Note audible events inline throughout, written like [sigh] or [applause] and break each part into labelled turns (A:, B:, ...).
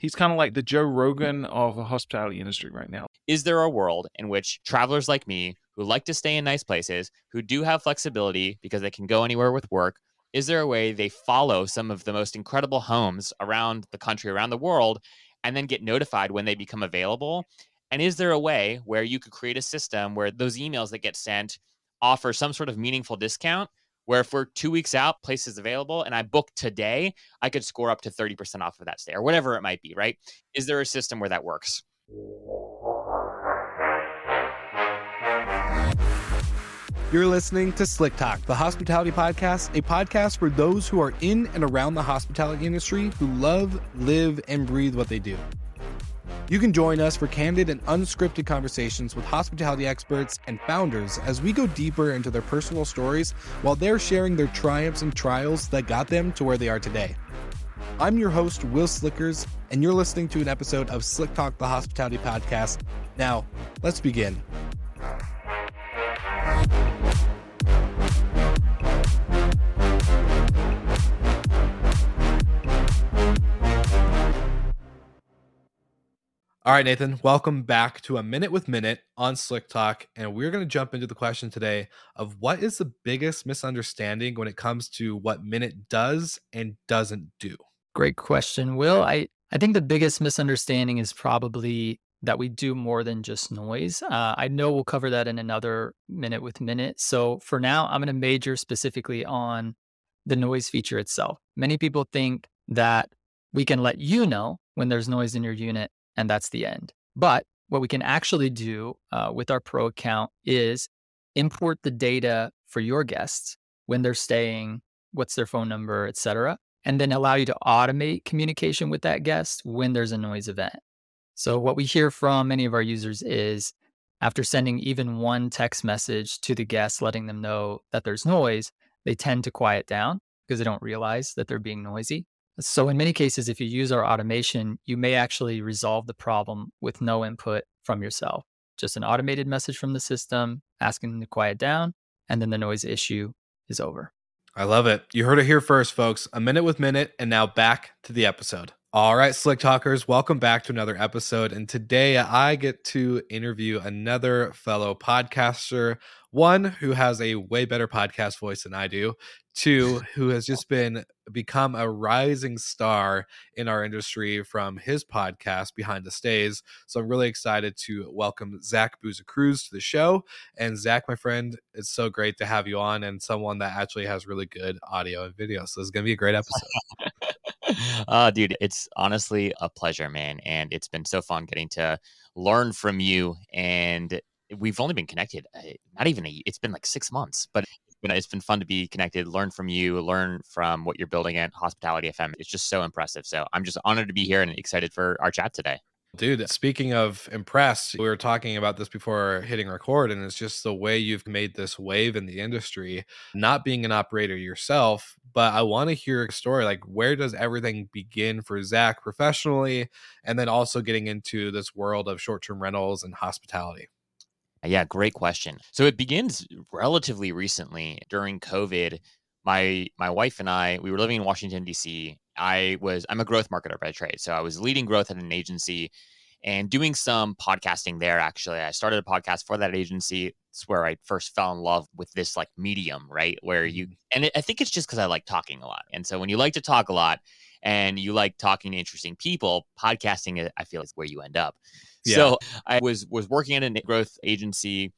A: He's kind of like the Joe Rogan of the hospitality industry right now.
B: Is there a world in which travelers like me who like to stay in nice places, who do have flexibility because they can go anywhere with work, is there a way they follow some of the most incredible homes around the country, around the world, and then get notified when they become available? And is there a way where you could create a system where those emails that get sent offer some sort of meaningful discount where if we're two weeks out, places available, and I book today, I could score up to 30% off of that stay or whatever it might be, right? Is there a system where that works?
C: You're listening to Slick Talk, the hospitality podcast, a podcast for those who are in and around the hospitality industry who love, live, and breathe what they do. You can join us for candid and unscripted conversations with hospitality experts and founders as we go deeper into their personal stories while they're sharing their triumphs and trials that got them to where they are today. I'm your host, Will Slickers, and you're listening to an episode of Slick Talk, the Hospitality Podcast. Now, let's begin. All right, Nathan, welcome back to a minute with Minut on Slick Talk. And we're going to jump into the question today of what is the biggest misunderstanding when it comes to what Minut does and doesn't do?
D: Great question, Will. I, I think the biggest misunderstanding is probably that we do more than just noise. Uh, I know we'll cover that in another minute with Minut. So for now, I'm going to major specifically on the noise feature itself. Many people think that we can let you know when there's noise in your unit and that's the end. But what we can actually do uh, with our pro account is import the data for your guests when they're staying, what's their phone number, et cetera, and then allow you to automate communication with that guest when there's a noise event. So, what we hear from many of our users is after sending even one text message to the guests letting them know that there's noise, they tend to quiet down because they don't realize that they're being noisy. So, in many cases, if you use our automation, you may actually resolve the problem with no input from yourself. Just an automated message from the system asking them to quiet down, and then the noise issue is over.
C: I love it. You heard it here first, folks. A minute with Minut, and now back to the episode. All right, Slick Talkers, welcome back to another episode. And today I get to interview another fellow podcaster, one who has a way better podcast voice than I do, who has just been become a rising star in our industry from his podcast behind the stays. So i'm really excited to welcome zach Busekrus to the show. And zach my friend it's so great to have you on and someone that actually has really good audio and video. So it's going to be a great episode. [laughs]
B: Uh, dude it's honestly a pleasure man. And it's been so fun getting to learn from you. And we've only been connected uh, not even a it's been like six months but it's been fun to be connected, learn from you, learn from what you're building at Hospitality FM. It's just so impressive. So I'm just honored to be here and excited for our chat today.
C: Dude, speaking of impressed, we were talking about this before hitting record, and it's just the way you've made this wave in the industry, not being an operator yourself. But I want to hear a story like, where does everything begin for Zach professionally? And then also getting into this world of short term rentals and hospitality.
B: Yeah, great question. So it begins relatively recently during COVID. My my wife and I, we were living in Washington D.C. I was I'm a growth marketer by trade, so I was leading growth at an agency and doing some podcasting there. Actually, I started a podcast for that agency. It's where I first fell in love with this like medium, right? Where you mm-hmm. and it, I think it's just because I like talking a lot, and so when you like to talk a lot and you like talking to interesting people, podcasting I feel is where you end up. Yeah. So I was was working at a growth agency,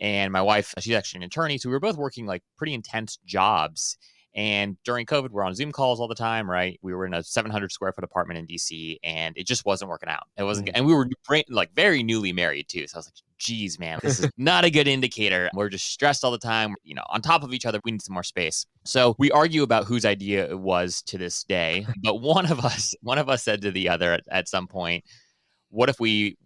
B: and my wife, she's actually an attorney, so we were both working like pretty intense jobs. And during COVID, we're on Zoom calls all the time, right? We were in a 700 square foot apartment in DC, and it just wasn't working out. It wasn't, mm-hmm. and we were like very newly married too. So I was like, geez, man, this is not a good indicator. We're just stressed all the time, you know, on top of each other. We need some more space. So we argue about whose idea it was to this day. But one of us, one of us said to the other at, at some point, what if we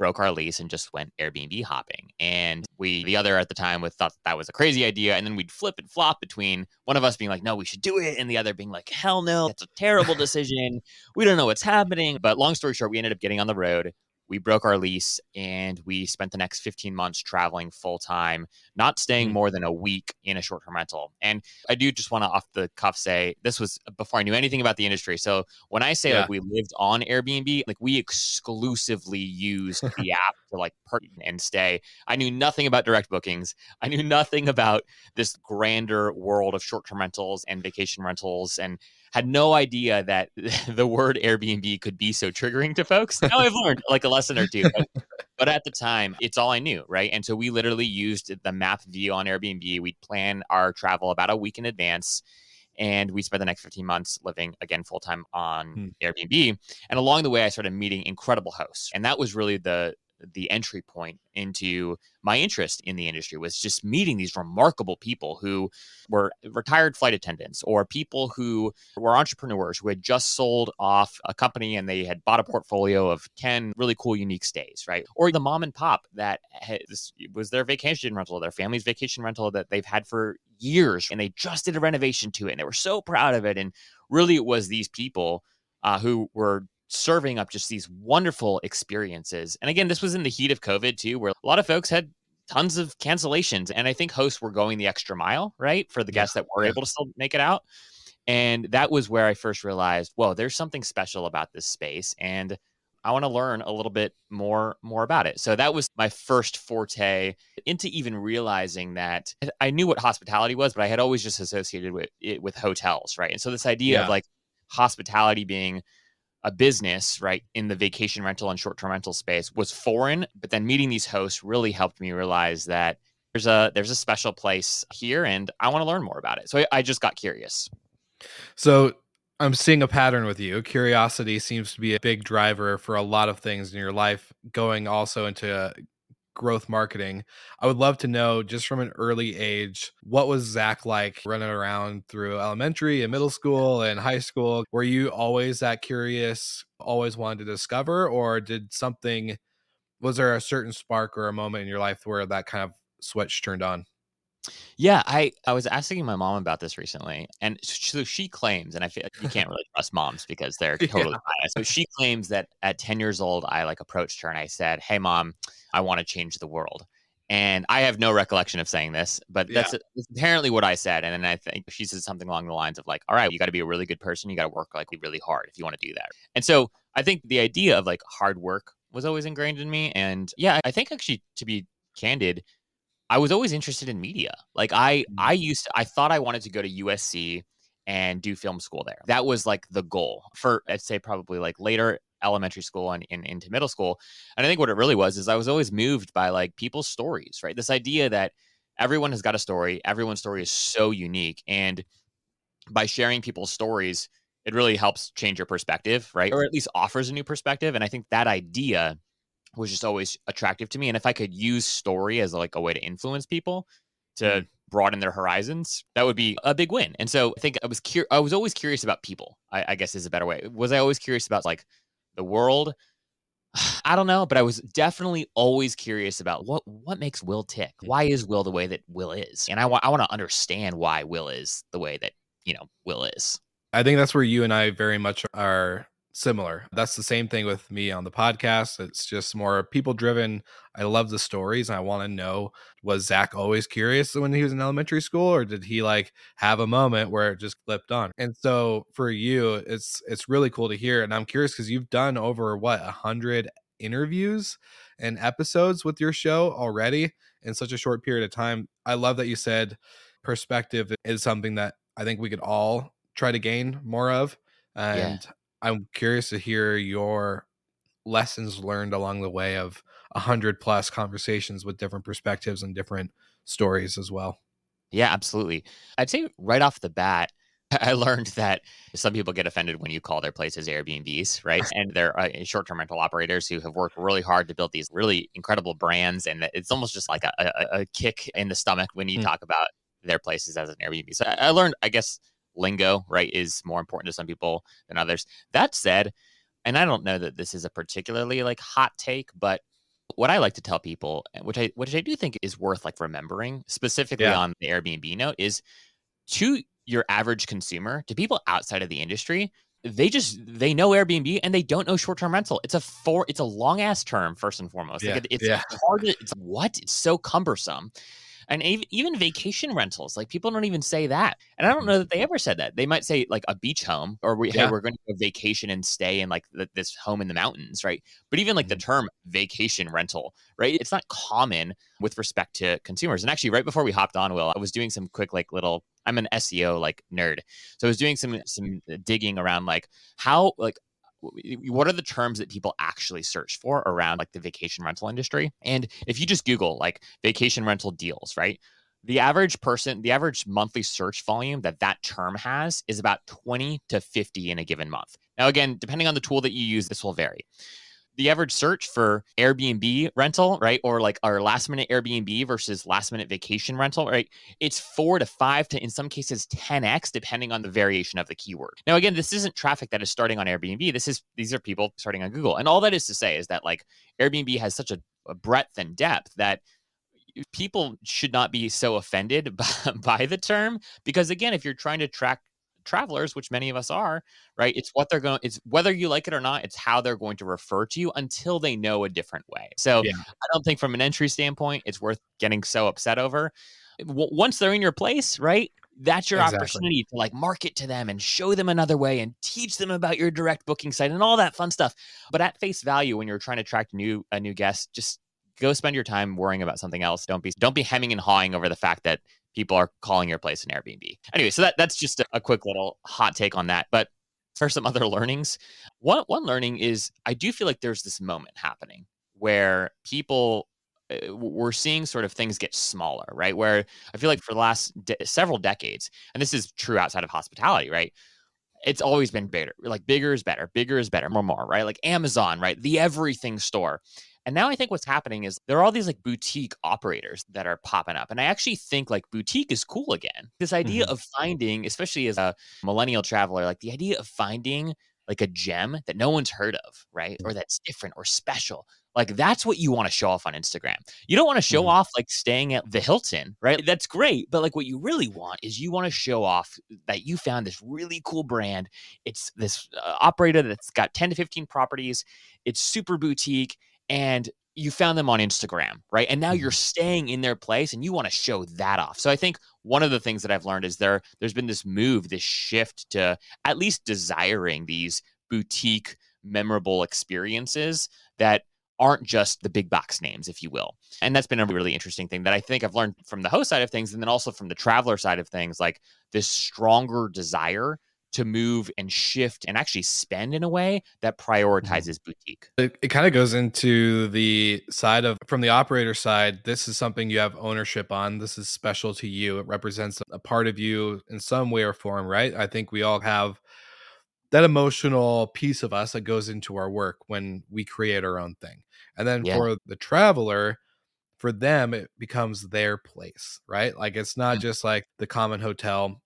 B: broke our lease and just went Airbnb hopping. And we, the other at the time, was thought that was a crazy idea. And then we'd flip and flop between one of us being like, no, we should do it. And the other being like, hell no, that's a terrible [laughs] decision. we don't know what's happening. But long story short, we ended up getting on the road. We broke our lease and we spent the next 15 months traveling full time, not staying
C: Mm.
B: more than a week in a short term rental. And I do just want to off the cuff say this was before I knew anything about the industry. So when I say
C: Yeah.
B: like we lived on Airbnb, like we exclusively used the [laughs] app to like park and stay. I knew nothing about direct bookings. I knew nothing about this grander world of short term rentals and vacation rentals and had no idea that [laughs] the word Airbnb could be so triggering to folks. Now I've learned like a lesson or two. But, [laughs] but at the time, it's all I knew, right? And so we literally used the map view on Airbnb. We'd plan our travel about a week in advance. And we spent the next 15 months living again full time on
C: Hmm.
B: Airbnb. And along the way, I started meeting incredible hosts. And that was really the the entry point into my interest in the industry was just meeting these remarkable people who were retired flight attendants or people who were entrepreneurs who had just sold off a company and they had bought a portfolio of 10 really cool unique stays right? Or the mom and pop that this was their vacation rental their family's vacation rental that they've had for years and they just did a renovation to it and they were so proud of it and really it was these people uh, who were serving up just these wonderful experiences. And again, this was in the heat of COVID too, where a lot of folks had tons of cancellations. And I think hosts were going the extra mile, right? For the guests that were able to still make it out. And that was where I first realized, whoa, there's something special about this space. And I want to learn a little bit more more about it. So that was my first forte into even realizing that I knew what hospitality was, but I had always just associated with it with hotels, right? And so this idea
C: Yeah.
B: of like hospitality being a business, right, in the vacation rental and short term rental space was foreign. But then meeting these hosts really helped me realize that there's a there's a special place here, and I want to learn more about it. So I, I just got curious.
C: So I'm seeing a pattern with you. Curiosity seems to be a big driver for a lot of things in your life, going also into growth marketing. I would love to know just from an early age, what was Zach like running around through elementary and middle school and high school? Were you always that curious, always wanted to discover, or did something, was there a certain spark or a moment in your life where that kind of switch turned on?
B: Yeah, I I was asking my mom about this recently, and so she claims, and I feel you can't really trust moms because they're [laughs]
C: Yeah.
B: totally biased. But she claims that at ten years old, I like approached her and I said, "Hey, mom, I want to change the world." And I have no recollection of saying this, but that's, that's apparently what I said. And then I think she said something along the lines of like, "All right, you got to be a really good person. You got to work like really hard if you want to do that." And so I think the idea of like hard work was always ingrained in me. And yeah, I think actually to be candid, I was always interested in media. Like I
C: Mm.
B: I used to, I thought I wanted to go to USC and do film school there. That was like the goal for I'd say probably like later elementary school and, and into middle school. And I think what it really was is I was always moved by like people's stories, right? This idea that everyone has got a story, everyone's story is so unique and by sharing people's stories, it really helps change your perspective, right? Or at least offers a new perspective and I think that idea was just always attractive to me. And if I could use story as like a way to influence people to
C: Mm.
B: broaden their horizons, that would be a big win. And so I think I was cur- I was always curious about people. I, I guess is a better way. Was I always curious about like the world? [sighs] I don't know, but I was definitely always curious about what what makes Will tick. Why is Will the way that Will is? And I want I want to understand why Will is the way that you know Will is.
C: I think that's where you and I very much are similar. That's the same thing with me on the podcast. It's just more people driven. I love the stories and I want to know was Zach always curious when he was in elementary school or did he like have a moment where it just flipped on? And so for you, it's it's really cool to hear. And I'm curious because you've done over what a hundred interviews and episodes with your show already in such a short period of time. I love that you said perspective is something that I think we could all try to gain more of. And I'm curious to hear your lessons learned along the way of a hundred plus conversations with different perspectives and different stories as well.
B: Yeah, absolutely. I'd say right off the bat, [laughs] I learned that some people get offended when you call their places Airbnbs, right? [laughs] And they're uh, short-term rental operators who have worked really hard to build these really incredible brands, and it's almost just like a, a, a kick in the stomach when you
C: Hmm.
B: talk about their places as an Airbnb. So I learned, I guess, lingo, right, is more important to some people than others. That said, and I don't know that this is a particularly like hot take, but what I like to tell people, which I which I do think is worth like remembering, specifically
C: Yeah.
B: on the Airbnb note, is to your average consumer, to people outside of the industry, they just they know Airbnb and they don't know short term rental. It's a four, it's a long ass term first and foremost.
C: Yeah,
B: Like it, it's
C: yeah.
B: hard. To, it's what? It's so cumbersome. And even vacation rentals, like people don't even say that. And I don't know that they mm-hmm. ever said that. They might say like a beach home, or we, hey,
C: Yeah.
B: we're going to go vacation and stay in like th- this home in the mountains, right? But even like the mm-hmm. term vacation rental, right? It's not common with respect to consumers. And actually, right before we hopped on, Will, I was doing some quick like little. I'm an SEO like nerd, so I was doing some some digging around like how like what are the terms that people actually search for around like the vacation rental industry? And if you just google like vacation rental deals right the average person the average monthly search volume that that term has is about 20 to 50 in a given month. Now again depending on the tool that you use this will vary the average search for Airbnb rental, right? Or like our last minute Airbnb versus last minute vacation rental, right? It's four to five to, in some cases, 10x, depending on the variation of the keyword. Now, again, this isn't traffic that is starting on Airbnb. This is, these are people starting on Google. And all that is to say is that like Airbnb has such a, a breadth and depth that people should not be so offended by, [laughs] by the term because again if you're trying to track travelers which many of us are right? Mm-hmm. It's what they're going it's whether you like it or not it's how they're going to refer to you until they know a different way. So
C: Yeah.
B: i don't think from an entry standpoint it's worth getting so upset over. Eh, w- once they're in your place right that's your
C: Exactly.
B: opportunity to like market to them and show them another way and teach them about your direct booking site and all that fun stuff. But at face value when you're trying to attract new a new guest just go spend your time worrying about something else. Don't be don't be hemming and hawing over the fact that people are calling your place an airbnb. Anyway so that that's just a, a quick little hot take on that but for some [laughs] other learnings one one learning is i do feel like there's this moment happening where people uh, we're seeing sort of things get smaller right? Where i feel like for the last de- several decades and this is true outside of hospitality right? It's always been bigger like bigger is better bigger is better more more right? Like amazon right? The everything store and now I think what's happening is there are all these like boutique operators that are popping up. And I actually think like boutique is cool again. This idea of finding, especially as a millennial traveler, like the idea of finding like a gem that no one's heard of, right? Or that's different or special. Like that's what you want to show off on Instagram. You don't want to show
C: Mhm.
B: off like staying at the Hilton, right? That's great. But like what you really want is you want to show off that you found this really cool brand. It's this uh, operator that's got 10 to 15 properties. It's super boutique and you found them on Instagram, right? And now you're mm-hmm. staying in their place and you want to show that off. So I think one of the things that I've learned is there there's been this move, this shift to at least desiring these boutique memorable experiences that aren't just the big box names, if you will. And that's been a really interesting thing that I think I've learned from the host side of things and then also from the traveler side of things, like this stronger desire to move and shift and actually spend in a way that prioritizes boutique.
C: It, it kind of goes into the side of from the operator side. This is something you have ownership on. This is special to you. It represents a part of you in some way or form, right? I think we all have that emotional piece of us that goes into our work when we create our own thing. And then
B: Yeah.
C: for the traveler, for them, it becomes their place, right? Like it's not
B: Mm.
C: just like the common hotel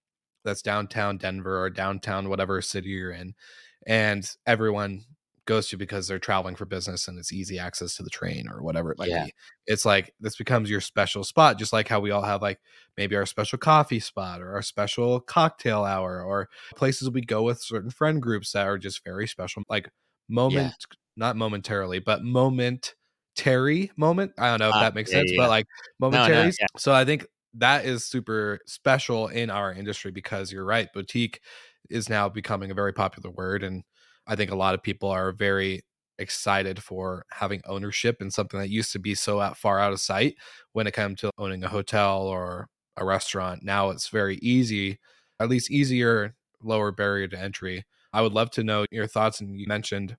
C: that's downtown Denver or downtown whatever city you're in, and everyone goes to because they're traveling for business and it's easy access to the train or whatever it might
B: Yeah.
C: be. It's like this becomes your special spot, just like how we all have like maybe our special coffee spot or our special cocktail hour or places we go with certain friend groups that are just very special, like moment, not momentarily, but momentary moment. I don't know if
B: Ah,
C: that makes
B: yeah,
C: sense,
B: yeah,
C: but
B: yeah.
C: like
B: no,
C: momentary.
B: yeah.
C: So I think that is super special in our industry because you're right. Boutique is now becoming a very popular word. And I think a lot of people are very excited for having ownership in something that used to be so out, far out of sight when it comes to owning a hotel or a restaurant. Now it's very easy, at least easier, lower barrier to entry. I would love to know your thoughts. And you mentioned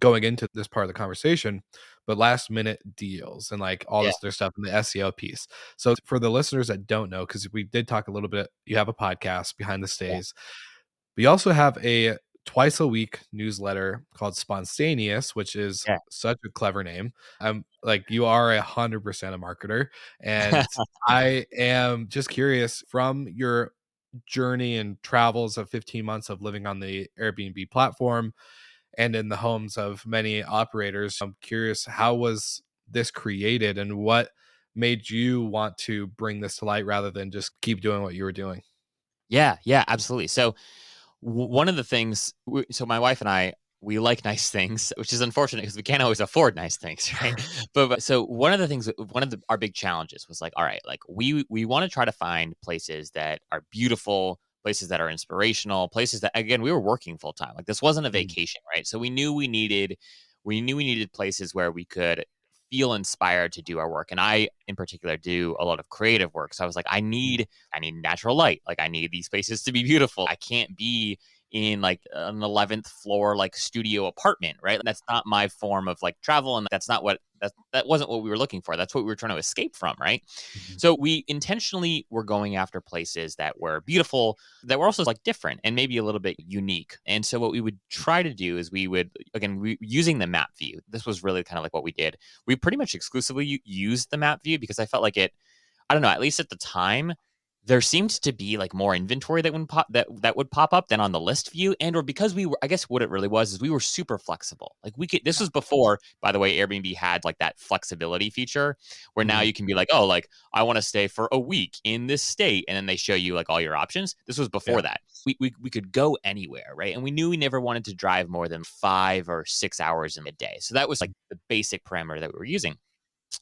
C: going into this part of the conversation, but last minute deals and like all
B: Yeah.
C: this other stuff in the SEO piece. So for the listeners that don't know, because we did talk a little bit, you have a podcast behind the stays. We also have a twice a week newsletter called Sponstayneous, which is
B: Yeah.
C: such a clever name. I'm like you are a hundred percent a marketer, and [laughs] I am just curious from your journey and travels of 15 months of living on the Airbnb platform and in the homes of many operators. I'm curious how was this created and what made you want to bring this to light rather than just keep doing what you were doing?
B: Yeah, yeah, absolutely. So w- one of the things, w- so my wife and I, we like nice [laughs] things, which is unfortunate because we can't always afford nice things, right? [laughs] but, but so one of the things, one of the, our big challenges was like, all right, like we we want to try to find places that are beautiful, places that are inspirational, places that again we were working full time. Like this wasn't a
C: Mm.
B: vacation, right? So we knew we needed, we knew we needed places where we could feel inspired to do our work and i in particular do a lot of creative work so i was like i need i need natural light like i need these places to be beautiful i can't be in like an 11th floor like studio apartment right that's not my form of like travel and that's not what that that wasn't what we were looking for that's what we were trying to escape from right
C: Mhm.
B: so we intentionally were going after places that were beautiful that were also like different and maybe a little bit unique and so what we would try to do is we would again we, using the map view this was really kind of like what we did we pretty much exclusively used the map view because i felt like it i don't know at least at the time there seemed to be like more inventory that would pop that that would pop up than on the list view and or because we were i guess what it really was is we were super flexible. Like we could this was before by the way airbnb had like that flexibility feature where now
C: Mhm.
B: you can be like oh like i want to stay for a week in this state and then they show you like all your options. This was before
C: Yeah.
B: that. We, we we could go anywhere right? And we knew we never wanted to drive more than five or six hours in a day. So that was like the basic parameter that we were using.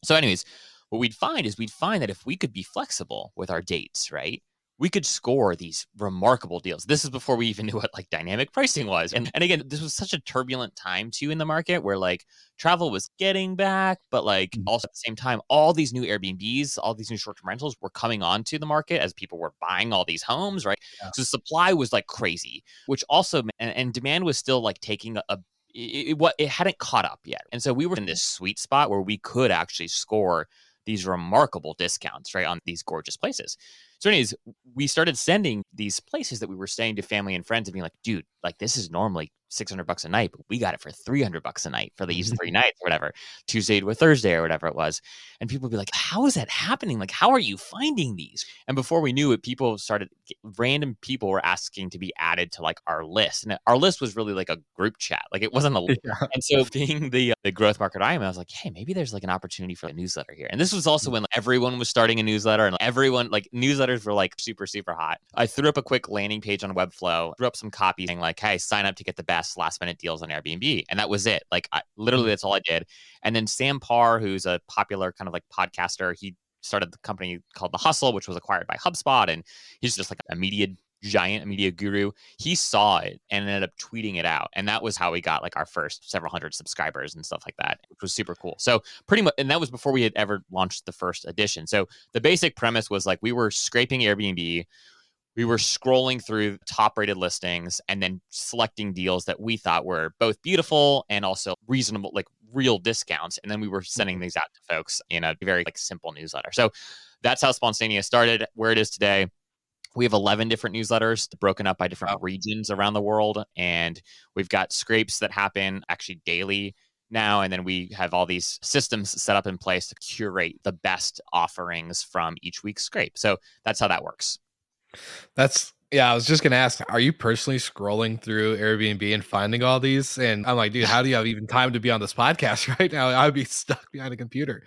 B: So anyways what we'd find is we'd find that if we could be flexible with our dates, right? We could score these remarkable deals. This is before we even knew what like dynamic pricing was. And, and again, this was such a turbulent time too in the market where like travel was getting back, but like
C: Mhm.
B: also at the same time, all these new Airbnbs, all these new short term rentals were coming onto the market as people were buying all these homes, right?
C: Yeah.
B: So supply was like crazy, which also, and, and demand was still like taking a, a it, it, what it hadn't caught up yet. And so we were in this sweet spot where we could actually score these remarkable discounts, right, on these gorgeous places. So, anyways, we started sending these places that we were staying to family and friends and being like, dude, like this is normally 600 bucks a night, but we got it for 300 bucks a night for these three [laughs] nights or whatever, Tuesday to a Thursday or whatever it was. And people would be like, how is that happening? Like, how are you finding these? And before we knew it, people started, random people were asking to be added to like our list. And our list was really like a group chat. Like it wasn't a [laughs]
C: Yeah. [laughs]
B: and so being the uh, the growth market I am, I was like, hey, maybe there's like an opportunity for a newsletter here. And this was also mm. when like, everyone was starting a newsletter and everyone like newsletters were like super, super hot. I threw up a quick landing page on Webflow, threw up some copy saying like, hey, sign up to get the best last minute deals on Airbnb. And that was it. Like I, literally that's all I did. And then Sam Parr, who's a popular kind of like podcaster, he started the company called The Hustle, which was acquired by HubSpot. And he's just like a media giant, media guru. He saw it and ended up tweeting it out. And that was how we got like our first several hundred subscribers and stuff like that, which was super cool. So pretty much, and that was before we had ever launched the first edition. So the basic premise was like we were scraping Airbnb. We were scrolling through top rated listings and then selecting deals that we thought were both beautiful and also reasonable, like real discounts. And then we were sending mm-hmm. these out to folks in a very like simple newsletter. So that's how Sponstayneous started, where it is today. We have 11 different newsletters broken up by different regions around the world. And we've got scrapes that happen actually daily now. And then we have all these systems set up in place to curate the best offerings from each week's scrape. So that's how that works.
C: That's yeah. I was just gonna ask, are you personally scrolling through Airbnb and finding all these? And I'm like, dude, [laughs] how do you have even time to be on this podcast [laughs] right now? I'd be stuck behind a computer.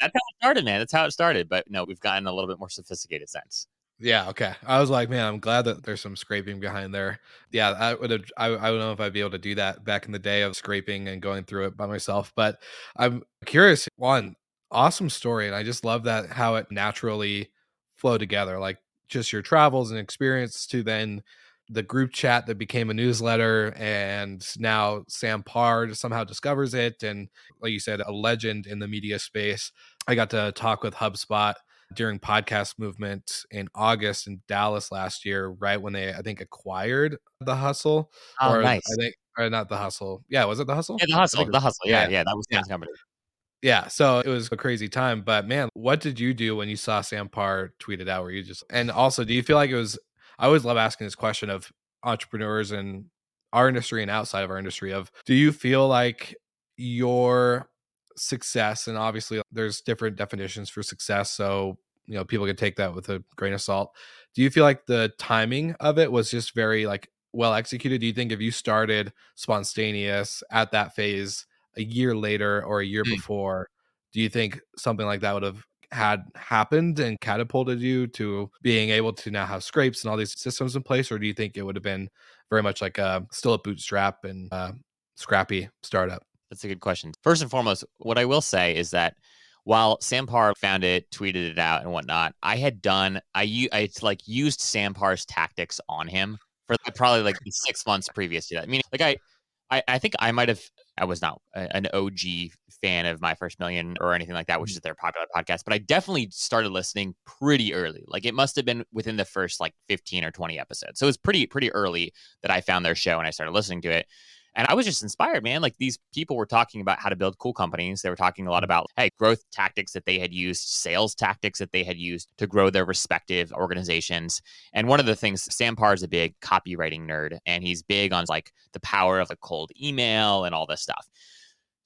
B: That's how it started, man. That's how it started. But no, we've gotten a little bit more sophisticated since.
C: Yeah, okay. I was like, man, I'm glad that there's some scraping behind there. Yeah, I would have. I, I don't know if I'd be able to do that back in the day of scraping and going through it by myself. But I'm curious. One awesome story, and I just love that how it naturally flowed together. Like just your travels and experience to then the group chat that became a newsletter, and now Sam Parr somehow discovers it, and like you said, a legend in the media space. I got to talk with HubSpot during podcast movement in August in Dallas last year, right when they I think acquired the hustle.
B: Oh,
C: or
B: nice.
C: I think or not the hustle. Yeah, was it the hustle?
B: Yeah, the hustle. The hustle. Yeah,
C: yeah.
B: yeah. That was
C: Yeah.
B: Sam's company.
C: yeah, so it was a crazy time. But man, what did you do when you saw Sam Parr tweet it out? Where you just and also, do you feel like it was? I always love asking this question of entrepreneurs in our industry and outside of our industry. Of do you feel like your success and obviously there's different definitions for success so you know people can take that with a grain of salt do you feel like the timing of it was just very like well executed do you think if you started Sponstayneous at that phase a year later or a year
B: Mm.
C: before do you think something like that would have had happened and catapulted you to being able to now have scrapes and all these systems in place, or do you think it would have been very much like a still a bootstrap and uh, scrappy startup?
B: That's a good question. First and foremost, what I will say is that while Sam Parr found it, tweeted it out, and whatnot, I had done I I like used Sam Parr's tactics on him for probably like six months previous to that. I mean, like I, I, I think I might have. I was not an OG fan of My First Million or anything like that, which is mm-hmm. their popular podcast, but I definitely started listening pretty early. Like it must have been within the first like 15 or 20 episodes. So it was pretty, pretty early that I found their show and I started listening to it. And I was just inspired, man. Like these people were talking about how to build cool companies. They were talking a lot about, hey, growth tactics that they had used, sales tactics that they had used to grow their respective organizations. And one of the things, Sam Parr is a big copywriting nerd, and he's big on like the power of a cold email and all this stuff.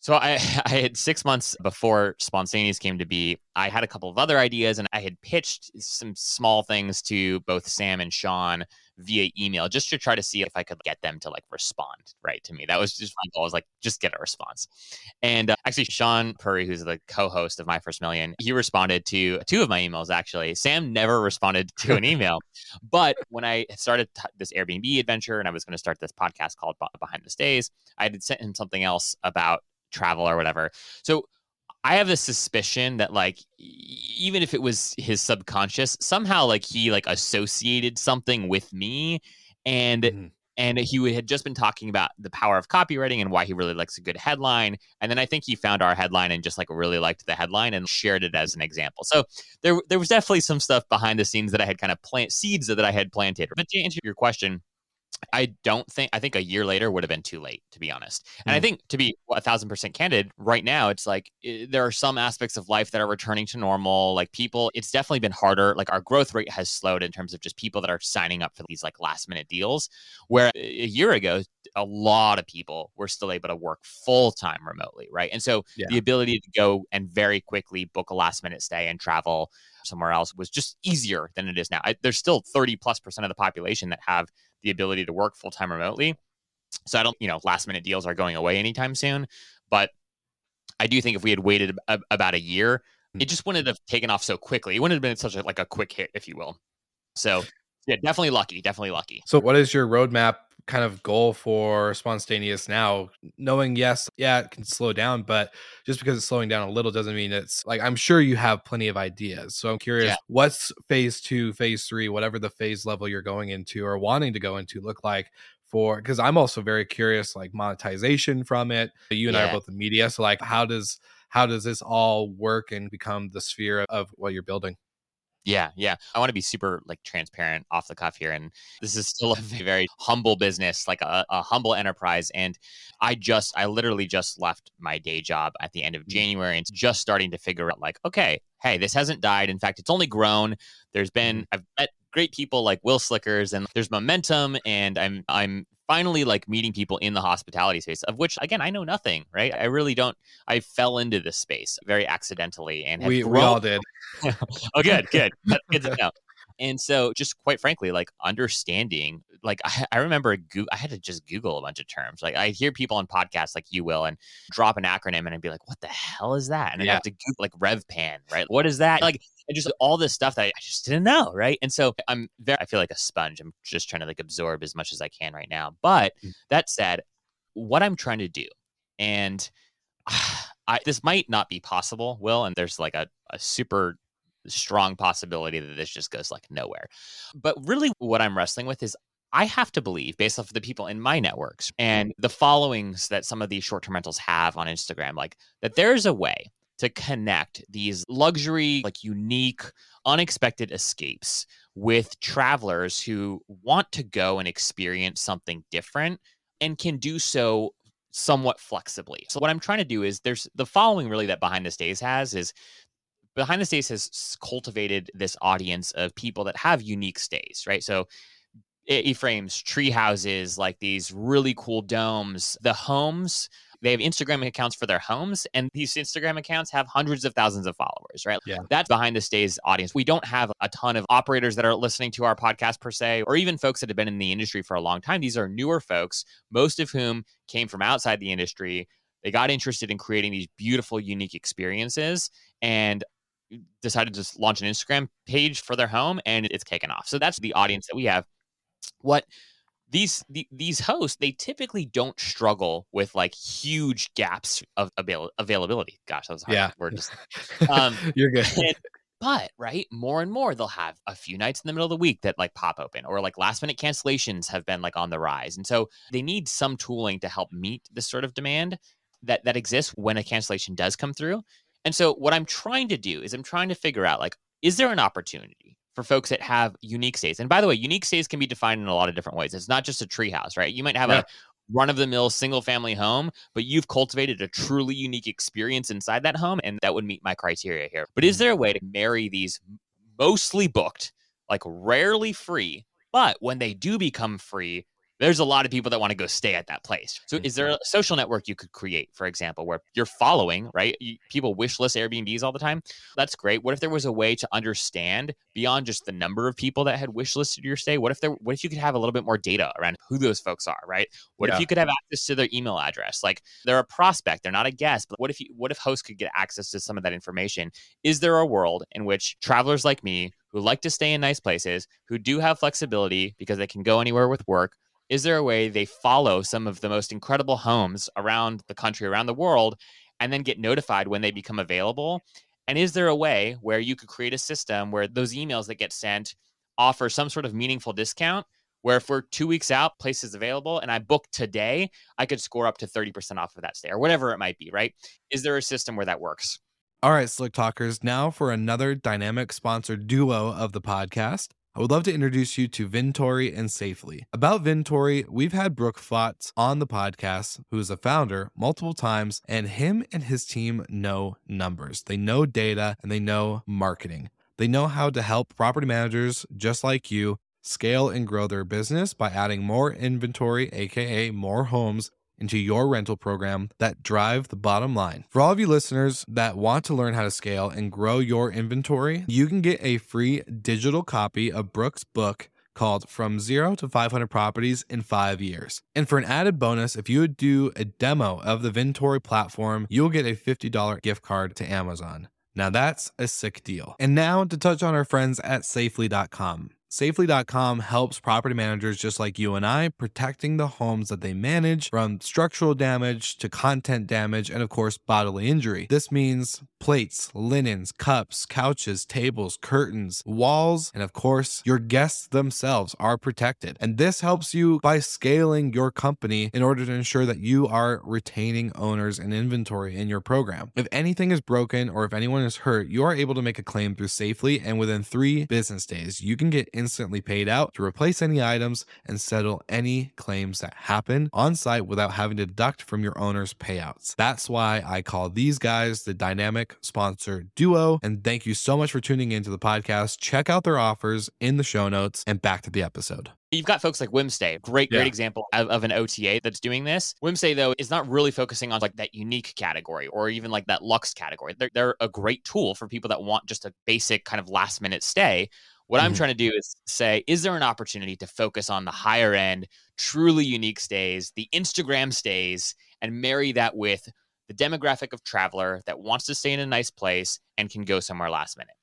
B: So I, [laughs] I had six months before Sponstayneous came to be. I had a couple of other ideas, and I had pitched some small things to both Sam and Shaan via email just to try to see if I could get them to like respond right to me. That was just my goal. I was like, just get a response. And uh, actually, Shaan Puri, who's the co-host of My First Million, he responded to two of my emails. Actually, Sam never responded to an [laughs] email, but when I started t- this Airbnb adventure and I was going to start this podcast called Behind the Stays, I had sent him something else about travel or whatever. So I have a suspicion that like even if it was his subconscious, somehow like he like associated something with me and mm-hmm. and he had just been talking about the power of copywriting and why he really likes a good headline and then I think he found our headline and just like really liked the headline and shared it as an example. So there there was definitely some stuff behind the scenes that I had kind of plant seeds that I had planted. But to answer your question, I don't think I think a year later would have been too late to be honest. And mm. I think to be a thousand percent candid, right now it's like it, there are some aspects of life that are returning to normal. Like people, it's definitely been harder. Like our growth rate has slowed in terms of just people that are signing up for these like last minute deals. Where a year ago, a lot of people were still able to work full time remotely, right? And so yeah. the ability to go and very quickly book a last minute stay and travel somewhere else was just easier than it is now. I, there's still 30 plus percent of the population that have the ability to work full time remotely. So I don't, you know, last minute deals are going away anytime soon. But I do think if we had waited a, about a year, mm-hmm. it just wouldn't have taken off so quickly. It wouldn't have been such a, like a quick hit, if you will. So yeah, definitely lucky. Definitely lucky.
C: So what is your roadmap kind of goal for Sponstayneous now knowing yes yeah it can slow down but just because it's slowing down a little doesn't mean it's like i'm sure you have plenty of ideas so i'm curious yeah. what's phase two phase three whatever the phase level you're going into or wanting to go into look like for because i'm also very curious like monetization from it you and yeah. i are both in media so like how does how does this all work and become the sphere of what you're building
B: yeah, yeah. I want to be super like transparent off the cuff here. And this is still [laughs] a very humble business, like a, a, humble enterprise. And I just, I literally just left my day job at the end of mm. January and just starting to figure out, like, okay, hey, this hasn't died. In fact, it's only grown. There's been, mm-hmm. I've met great people like Will Slickers and there's momentum and I'm I'm finally like meeting people in the hospitality space of which again I know nothing, right? I really don't I fell into this space very accidentally and
C: we, we all did. [laughs]
B: oh good, good. good to know. And so, just quite frankly, like understanding, like I, I remember go- I had to just Google a bunch of terms. Like I hear people on podcasts like you will and drop an acronym and I'd be like, what the hell is that? And yeah. I have to Google like RevPAR, right? What is that? Like and just all this stuff that I just didn't know, right? And so I'm very, I feel like a sponge. I'm just trying to like absorb as much as I can right now. But mm. that said, what I'm trying to do, and [sighs] I, this might not be possible, Will, and there's like a, a super strong possibility that this just goes like nowhere. But really, what I'm wrestling with is I have to believe, based off of the people in my networks and the followings that some of these short term rentals have on Instagram, like that there's a way to connect these luxury, like unique, unexpected escapes with travelers who want to go and experience something different and can do so somewhat flexibly. So what I'm trying to do is there's the following really that Behind the Stays has is Behind the Stays has cultivated this audience of people that have unique stays, right? So A-frames, tree houses, like these really cool domes, the homes they have Instagram accounts for their homes, and these Instagram accounts have hundreds of thousands of followers, right?
C: Yeah.
B: That's behind the stays audience. We don't have a ton of operators that are listening to our podcast per se, or even folks that have been in the industry for a long time. These are newer folks, most of whom came from outside the industry. They got interested in creating these beautiful, unique experiences. And decided to just launch an Instagram page for their home and it's taken off. So that's the audience that we have. What these the, these hosts they typically don't struggle with like huge gaps of avail- availability. Gosh, that was a hard
C: Yeah.
B: word. [laughs] Um,
C: You're good.
B: and- but right, more and more they'll have a few nights in the middle of the week that like pop open, or like last minute cancellations have been like on the rise, and so they need some tooling to help meet this sort of demand that that exists when a cancellation does come through. And so what I'm trying to do is I'm trying to figure out like, is there an opportunity for folks that have unique stays? And by the way, unique stays can be defined in a lot of different ways. It's not just a treehouse, right? You might have
C: Yeah.
B: a run of the mill single family home, but you've cultivated a truly unique experience inside that home. And that would meet my criteria here. But is mm-hmm. there a way to marry these mostly booked, like rarely free, but when they do become free, there's a lot of people that want to go stay at that place. So, is there mm-hmm. a social network you could create, for example, where you're following, right? You, people wish list Airbnbs all the time. That's great. What if there was a way to understand beyond just the number of people that had wish listed your stay? What if there? What if you could have a little bit more data around who those folks are, right? What
C: Yeah.
B: if you could have access to their email address? Like they're a prospect, they're not a guest, but what if you? What if hosts could get access to some of that information? Is there a world in which travelers like me who like to stay in nice places, who do have flexibility because they can go anywhere with work? Is there a way they follow some of the most incredible homes around the country, around the world, and then get notified when they become available? And is there a way where you could create a system where those emails that get sent offer some sort of meaningful discount? Where if we're two weeks out, place is available, and I book today, I could score up to 30% off of that stay or whatever it might be, right? Is there a system where that works?
C: All right, Slick Talkers, now for another dynamic sponsored duo of the podcast. I would love to introduce you to Vintory and Safely. About Vintory, we've had Brooke Flotz on the podcast, who is a founder, multiple times, and him and his team know numbers. They know data and they know marketing. They know how to help property managers just like you scale and grow their business by adding more inventory, aka more homes into your rental program that drive the bottom line. For all of you listeners that want to learn how to scale and grow your inventory, you can get a free digital copy of Brooke's book called From Zero to 500 Properties in Five Years. And for an added bonus, if you would do a demo of the Vintory platform, you'll get a $50 gift card to Amazon. Now that's a sick deal. And now to touch on our friends at safely.com. Safely.com helps property managers just like you and I protecting the homes that they manage from structural damage to content damage and, of course, bodily injury. This means plates, linens, cups, couches, tables, curtains, walls, and, of course, your guests themselves are protected. And this helps you by scaling your company in order to ensure that you are retaining owners and inventory in your program. If anything is broken or if anyone is hurt, you are able to make a claim through Safely, and within three business days, you can get instantly paid out to replace any items and settle any claims that happen on site without having to deduct from your owner's payouts. That's why I call these guys the dynamic sponsor duo. And thank you so much for tuning into the podcast. Check out their offers in the show notes and back to the episode.
B: You've got folks like Whimstay, great, great
C: Yeah.
B: example of, of an OTA that's doing this. Whimstay, though, is not really focusing on like that unique category or even like that luxe category. They're, they're a great tool for people that want just a basic kind of last minute stay. What I'm
C: Mhm.
B: trying to do is say, is there an opportunity to focus on the higher end, truly unique stays, the Instagram stays, and marry that with the demographic of traveler that wants to stay in a nice place and can go somewhere last minute?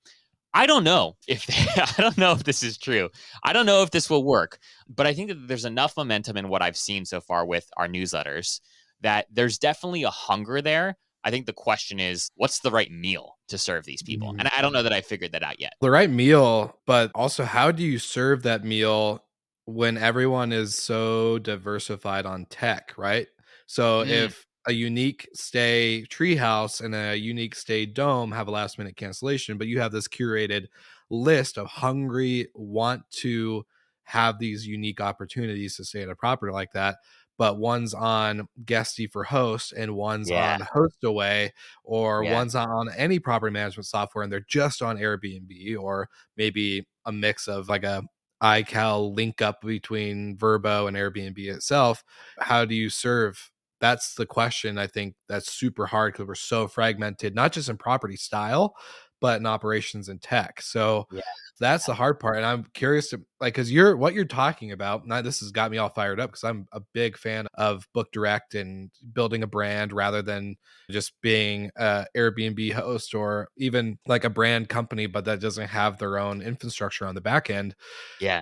B: I don't know if [laughs] I don't know if this is true. I don't know if this will work, but I think that there's enough momentum in what I've seen so far with our newsletters that there's definitely a hunger there. I think the question is, what's the right meal to serve these people?
C: Mhm.
B: And I don't know that I figured that out yet.
C: The right meal, but also how do you serve that meal when everyone is so diversified on tech, right? So
B: Mm.
C: if a unique stay treehouse and a unique stay dome have a last minute cancellation, but you have this curated list of hungry, want to have these unique opportunities to stay at a property like that. But one's on guesty for host and one's
B: Yeah.
C: on Hostaway, or
B: Yeah.
C: one's on any property management software and they're just on Airbnb, or maybe a mix of like a iCal link up between Vrbo and Airbnb itself. How do you serve? That's the question I think that's super hard because we're so fragmented, not just in property style, but in operations and tech. So
B: Yeah.
C: that's the hard part. And I'm curious to like because you're what you're talking about. Now this has got me all fired up because I'm a big fan of book direct and building a brand rather than just being a Airbnb host or even like a brand company, but that doesn't have their own infrastructure on the back end
B: Yeah.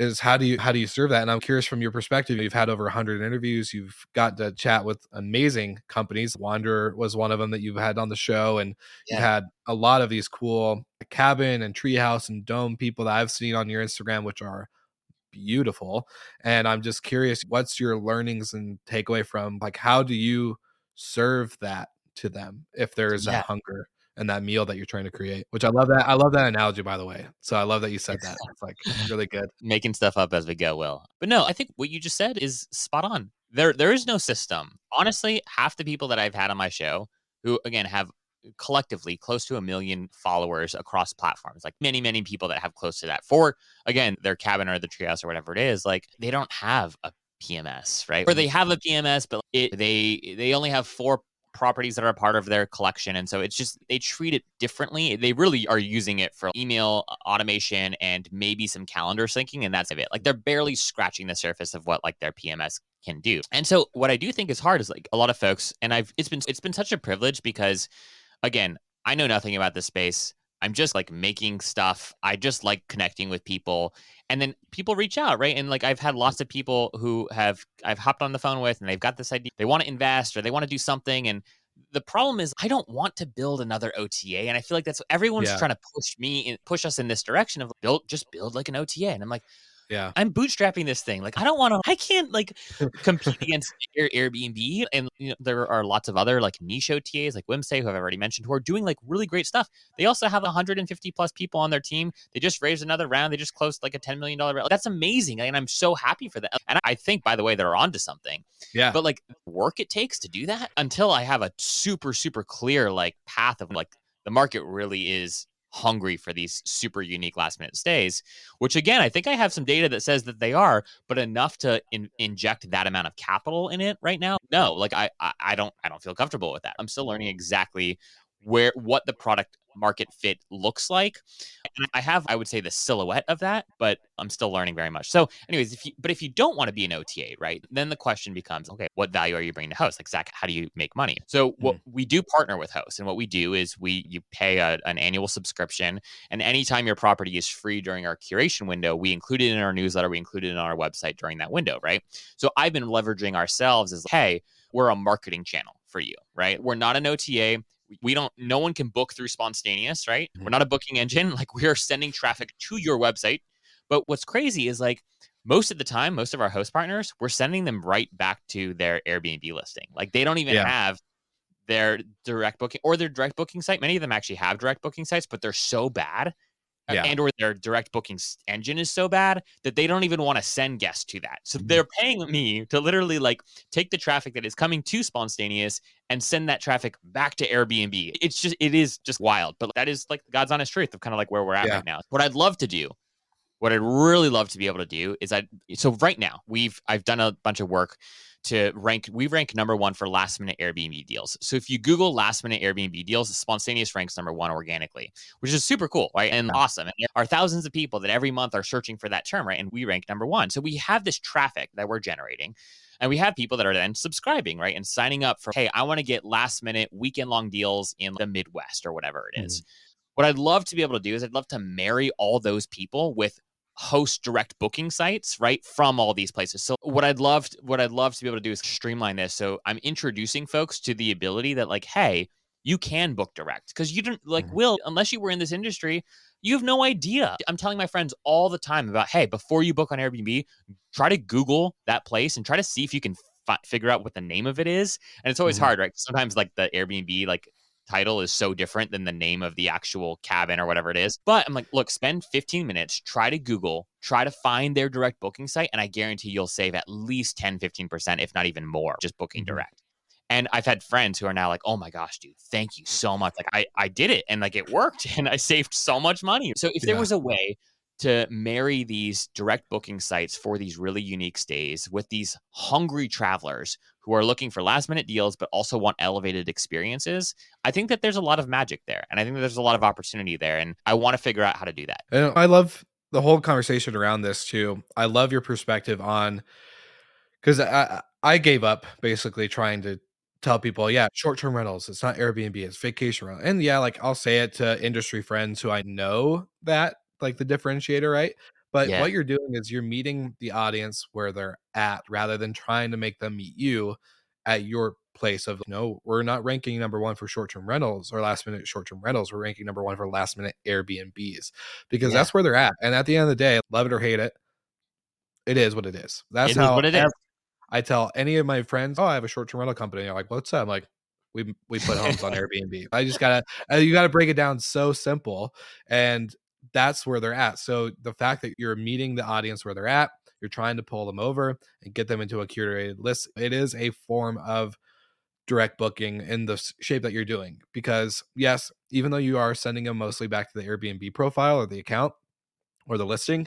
C: Is how do you how do you serve that? And i'm curious from your perspective you've had over 100 interviews you've got to chat with amazing companies. Wander was one of them that you've had on the show and you've had a lot of these cool cabin and treehouse and dome people that i've seen on your instagram which are beautiful. And i'm just curious what's your learnings and takeaway from like how do you serve that to them if there is
B: Yeah.
C: that hunger and that meal that you're trying to create which i love that i love that analogy by the way so i love that you said that it's like [laughs] really good.
B: Making stuff up as we go will. But no i think what you just said is spot on. There there is no system. Honestly half the people that i've had on my show who again have collectively close to a million followers across platforms like many many people that have close to that for again their cabin or the treehouse or whatever it is like they don't have a pms right? Or they mm-hmm. have a pms but it they they only have four properties that are part of their collection and so it's just they treat it differently. They really are using it for email uh, automation and maybe some calendar syncing and that's it. Like they're barely scratching the surface of what like their pms can do. And so what i do think is hard is like a lot of folks and i've it's been it's been such a privilege because again i know nothing about this space i'm just like making stuff i just like connecting with people and then people reach out right and like i've had lots of people who have i've hopped on the phone with and they've got this idea they want to invest or they want to do something and the problem is i don't want to build another ota and i feel like that's everyone's
C: Yeah.
B: trying to push me and push us in this direction of build just build like an ota and i'm like
C: yeah.
B: I'm bootstrapping this thing like i don't want to i can't like compete [laughs] against Air, airbnb and you know there are lots of other like niche otas like Whimstay who i've already mentioned who are doing like really great stuff. They also have 150 plus people on their team. They just raised another round. They just closed like a 10 million dollar Round. that's amazing and i'm so happy for that and i think by the way they're onto something.
C: Yeah.
B: But like work it takes to do that until i have a super super clear like path of like the market really is hungry for these super unique last minute stays which again i think i have some data that says that they are but enough to in- inject that amount of capital in it right now? No like I, I i don't i don't feel comfortable with that. I'm still learning exactly where what the product market fit looks like. And i have i would say the silhouette of that but i'm still learning very much. So anyways if you but if you don't want to be an ota right then the question becomes okay what value are you bringing to hosts? Like zach how do you make money? So what mm-hmm. we do partner with hosts and what we do is we you pay a, an annual subscription and anytime your property is free during our curation window we include it in our newsletter we include it in our website during that window right? So i've been leveraging ourselves as hey we're a marketing channel for you right? We're not an ota we don't no one can book through Sponstayneous right? We're mm-hmm. not a booking engine. [laughs] Like we are sending traffic to your website. But what's crazy is like most of the time most of our host partners we're sending them right back to their airbnb listing. Like they don't even
C: Yeah.
B: have their direct booking or their direct booking site. Many of them actually have direct booking sites but they're so bad
C: Yeah.
B: and or their direct booking engine is so bad that they don't even want to send guests to that so
C: Mhm.
B: they're paying me to literally like take the traffic that is coming to Sponstayneous and send that traffic back to Airbnb. It's just it is just wild, but that is like God's honest truth of kind of like where we're at
C: Yeah.
B: right now. What I'd love to do, what I'd really love to be able to do is I so right now we've I've done a bunch of work to rank we rank number one for last minute Airbnb deals. So if you Google last minute Airbnb deals, Sponstayneous ranks number one organically, which is super cool, right? And awesome. And there are thousands of people that every month are searching for that term, right? And we rank number one. So we have this traffic that we're generating. And we have people that are then subscribing, right? And signing up for, hey, I want to get last minute weekend long deals in the Midwest or whatever it is. Mm. What I'd love to be able to do is I'd love to marry all those people with host direct booking sites right from all these places. So what i'd love what i'd love to be able to do is streamline this. So i'm introducing folks to the ability that like hey you can book direct. Because you don't like
C: Mhm.
B: will unless you were in this industry you have no idea. I'm telling my friends all the time about hey before you book on airbnb try to google that place and try to see if you can fi- figure out what the name of it is. And it's always
C: Mhm.
B: hard right? Sometimes like the airbnb like title is so different than the name of the actual cabin or whatever it is. But I'm like, look, spend 15 minutes, try to Google, try to find their direct booking site, and I guarantee you'll save at least 10, 15%, if not even more, just booking
C: Mhm.
B: direct. And I've had friends who are now like, oh my gosh, dude, thank you so much. Like I, I did it and like it worked [laughs] and I saved so much money. So if there was a way to marry these direct booking sites for these really unique stays with these hungry travelers who are looking for last minute deals but also want elevated experiences i think that there's a lot of magic there and i think that there's a lot of opportunity there and i want to figure out how to do that
C: And I love the whole conversation around this too. I love your perspective on because I I gave up basically trying to tell people, yeah, short term rentals. It's not Airbnb. It's vacation rental. And yeah, like I'll say it to industry friends who I know that like the differentiator, right? But
B: Yeah.
C: what you're doing is you're meeting the audience where they're at rather than trying to make them meet you at your place of no, we're not ranking number one for short term rentals or last minute short term rentals. We're ranking number one for last minute Airbnbs because
B: Yeah.
C: that's where they're at. And at the end of the day, love it or hate it, it is what it is. That's
B: It is
C: how
B: what it is.
C: I tell any of my friends, "Oh, I have a short-term rental company." They're like, "What's that?" I'm like, "We we put homes on [laughs] Airbnb." I just gotta uh, you gotta break it down so simple, and that's where they're at. So the fact that you're meeting the audience where they're at, you're trying to pull them over and get them into a curated list. It is a form of direct booking in the shape that you're doing because yes, even though you are sending them mostly back to the Airbnb profile or the account or the listing,